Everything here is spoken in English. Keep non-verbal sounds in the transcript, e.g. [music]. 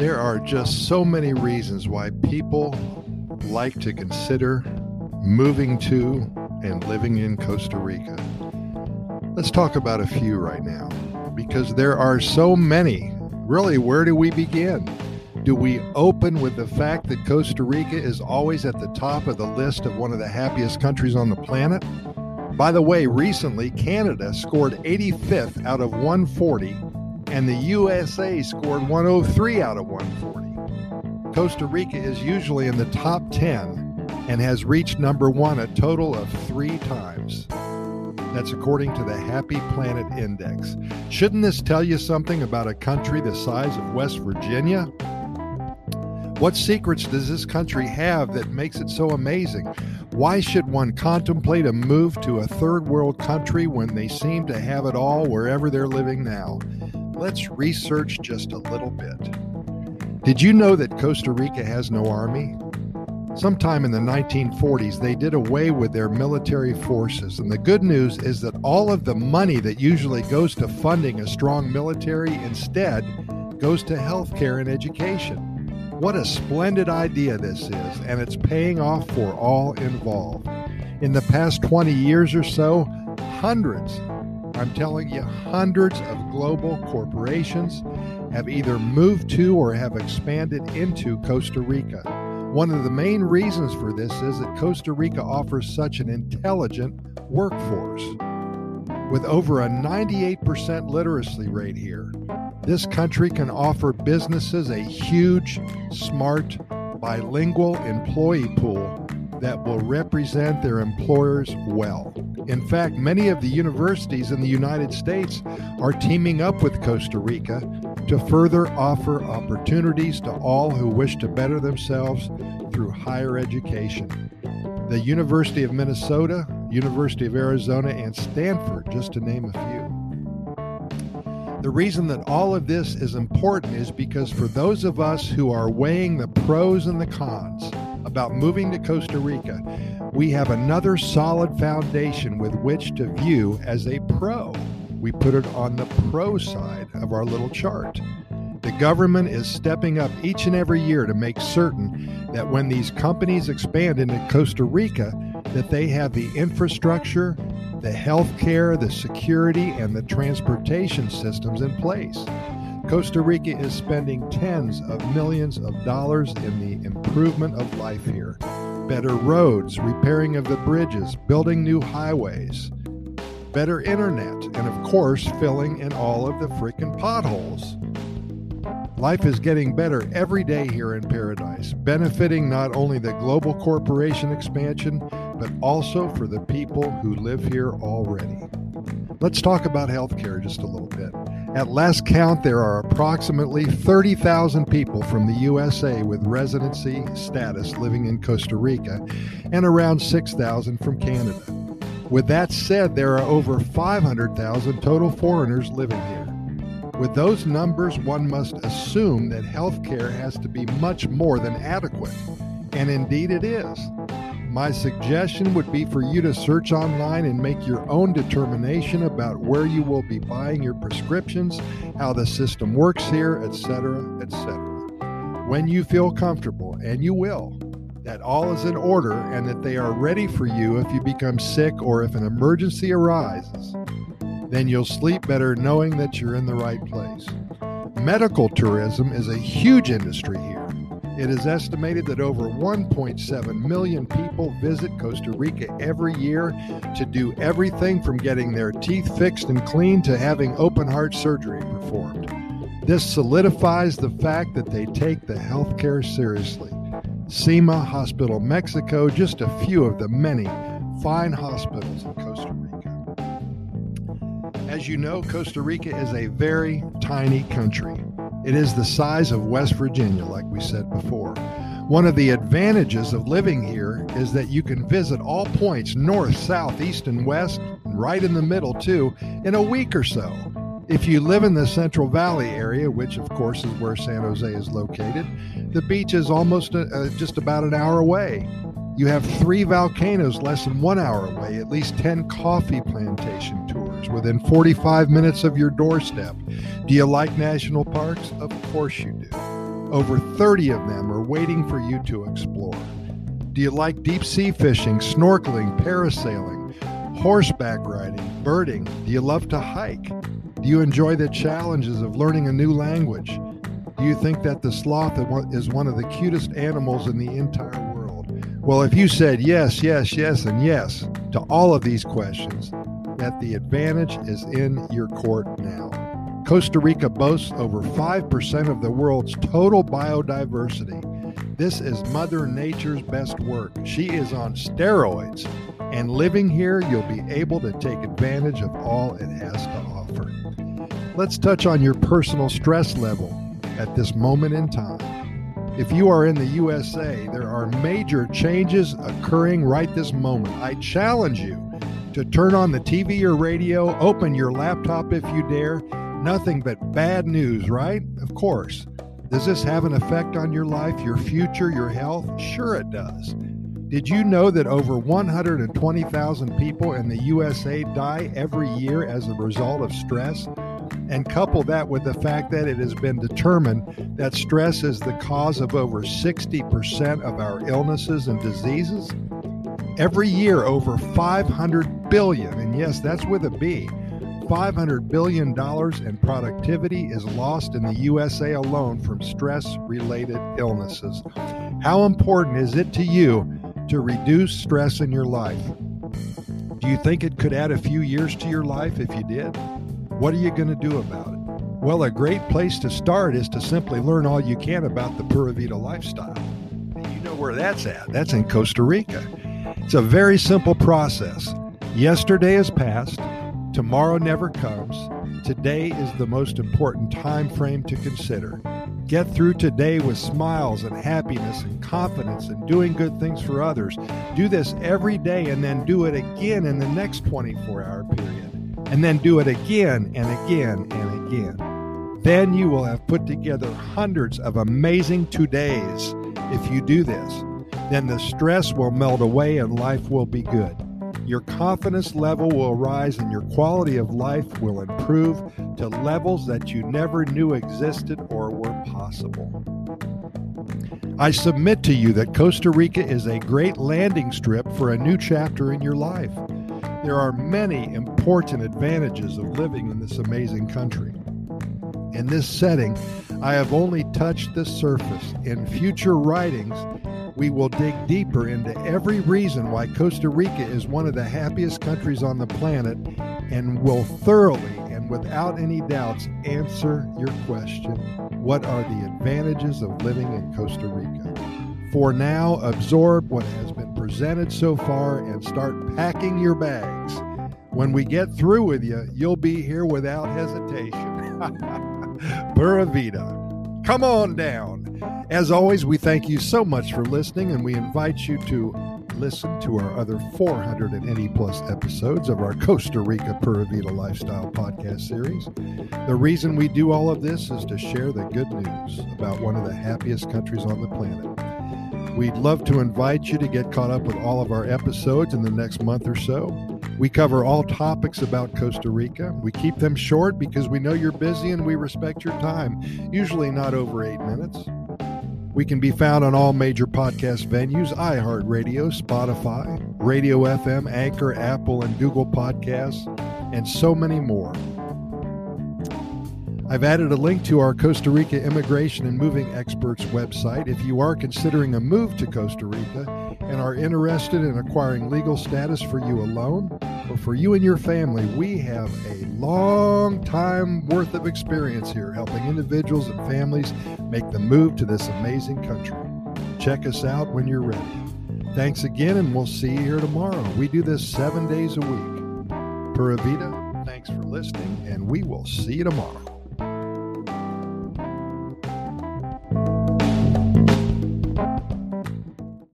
There are just so many reasons why people like to consider moving to and living in Costa Rica. Let's talk about a few right now because there are so many. Really, where do we begin? Do we open with the fact that Costa Rica is always at the top of the list of one of the happiest countries on the planet? By the way, recently Canada scored 85th out of 140 and the USA scored 103 out of 140. Costa Rica is usually in the top 10 and has reached number one a total of three times. That's according to the Happy Planet Index. Shouldn't this tell you something about a country the size of West Virginia? What secrets does this country have that makes it so amazing? Why should one contemplate a move to a third world country when they seem to have it all wherever they're living now? Let's research just a little bit. Did you know that Costa Rica has no army? Sometime in the 1940s, they did away with their military forces. And the good news is that all of the money that usually goes to funding a strong military instead goes to healthcare and education. What a splendid idea this is, and it's paying off for all involved. In the past 20 years or so, hundreds I'm telling you, hundreds of global corporations have either moved to or have expanded into Costa Rica. One of the main reasons for this is that Costa Rica offers such an intelligent workforce. With over a 98% literacy rate here, this country can offer businesses a huge, smart, bilingual employee pool that will represent their employers well. In fact, many of the universities in the United States are teaming up with Costa Rica to further offer opportunities to all who wish to better themselves through higher education. The University of Minnesota, University of Arizona, and Stanford, just to name a few. The reason that all of this is important is because for those of us who are weighing the pros and the cons, about moving to Costa Rica, we have another solid foundation with which to view as a pro. We put it on the pro side of our little chart. The government is stepping up each and every year to make certain that when these companies expand into Costa Rica, that they have the infrastructure, the health care, the security, and the transportation systems in place. Costa Rica is spending tens of millions of dollars in the improvement of life here. Better roads, repairing of the bridges, building new highways, better internet, and of course, filling in all of the freaking potholes. Life is getting better every day here in paradise, benefiting not only the global corporation expansion, but also for the people who live here already. Let's talk about healthcare just a little bit. At last count, there are approximately 30,000 people from the USA with residency status living in Costa Rica and around 6,000 from Canada. With that said, there are over 500,000 total foreigners living here. With those numbers, one must assume that healthcare has to be much more than adequate. And indeed it is. My suggestion would be for you to search online and make your own determination about where you will be buying your prescriptions, how the system works here, etc., etc. When you feel comfortable, and you will, that all is in order and that they are ready for you if you become sick or if an emergency arises, then you'll sleep better knowing that you're in the right place. Medical tourism is a huge industry here. It is estimated that over 1.7 million people visit Costa Rica every year to do everything from getting their teeth fixed and cleaned to having open heart surgery performed. This solidifies the fact that they take the healthcare seriously. CIMA Hospital Mexico, just a few of the many fine hospitals in Costa Rica. As you know, Costa Rica is a very tiny country. It is the size of West Virginia, like we said before. One of the advantages of living here is that you can visit all points north, south, east, and west, and right in the middle, too, in a week or so. If you live in the Central Valley area, which of course is where San Jose is located, the beach is almost a, uh, just about an hour away. You have three volcanoes less than one hour away, at least 10 coffee plantation tours within 45 minutes of your doorstep. Do you like national parks? Of course you do. Over 30 of them are waiting for you to explore. Do you like deep sea fishing, snorkeling, parasailing, horseback riding, birding? Do you love to hike? Do you enjoy the challenges of learning a new language? Do you think that the sloth is one of the cutest animals in the entire world? Well, if you said yes, yes, yes, and yes to all of these questions, that the advantage is in your court now. Costa Rica boasts over 5% of the world's total biodiversity. This is Mother Nature's best work. She is on steroids, and living here, you'll be able to take advantage of all it has to offer. Let's touch on your personal stress level at this moment in time. If you are in the USA, there are major changes occurring right this moment. I challenge you to turn on the TV or radio, open your laptop if you dare. Nothing but bad news, right? Of course. Does this have an effect on your life, your future, your health? Sure, it does. Did you know that over 120,000 people in the USA die every year as a result of stress? And couple that with the fact that it has been determined that stress is the cause of over 60% of our illnesses and diseases. Every year, over 500 billion, and yes, that's with a B, $500 billion in productivity is lost in the USA alone from stress related illnesses. How important is it to you to reduce stress in your life? Do you think it could add a few years to your life if you did? What are you going to do about it? Well, a great place to start is to simply learn all you can about the Pura Vida lifestyle. And you know where that's at. That's in Costa Rica. It's a very simple process. Yesterday is past, tomorrow never comes. Today is the most important time frame to consider. Get through today with smiles and happiness and confidence and doing good things for others. Do this every day and then do it again in the next 24 hour period and then do it again and again and again. Then you will have put together hundreds of amazing two days. If you do this, then the stress will melt away and life will be good. Your confidence level will rise and your quality of life will improve to levels that you never knew existed or were possible. I submit to you that Costa Rica is a great landing strip for a new chapter in your life. There are many important advantages of living in this amazing country. In this setting, I have only touched the surface. In future writings, we will dig deeper into every reason why Costa Rica is one of the happiest countries on the planet and will thoroughly and without any doubts answer your question What are the advantages of living in Costa Rica? For now, absorb what has been presented so far and start packing your bags. When we get through with you, you'll be here without hesitation. [laughs] Pura Vida. Come on down. As always, we thank you so much for listening and we invite you to listen to our other 480 plus episodes of our Costa Rica Pura Vida Lifestyle podcast series. The reason we do all of this is to share the good news about one of the happiest countries on the planet. We'd love to invite you to get caught up with all of our episodes in the next month or so. We cover all topics about Costa Rica. We keep them short because we know you're busy and we respect your time, usually not over eight minutes. We can be found on all major podcast venues iHeartRadio, Spotify, Radio FM, Anchor, Apple, and Google Podcasts, and so many more. I've added a link to our Costa Rica Immigration and Moving Experts website. If you are considering a move to Costa Rica and are interested in acquiring legal status for you alone or for you and your family, we have a long time worth of experience here helping individuals and families make the move to this amazing country. Check us out when you're ready. Thanks again, and we'll see you here tomorrow. We do this seven days a week. Pura Vida, thanks for listening, and we will see you tomorrow.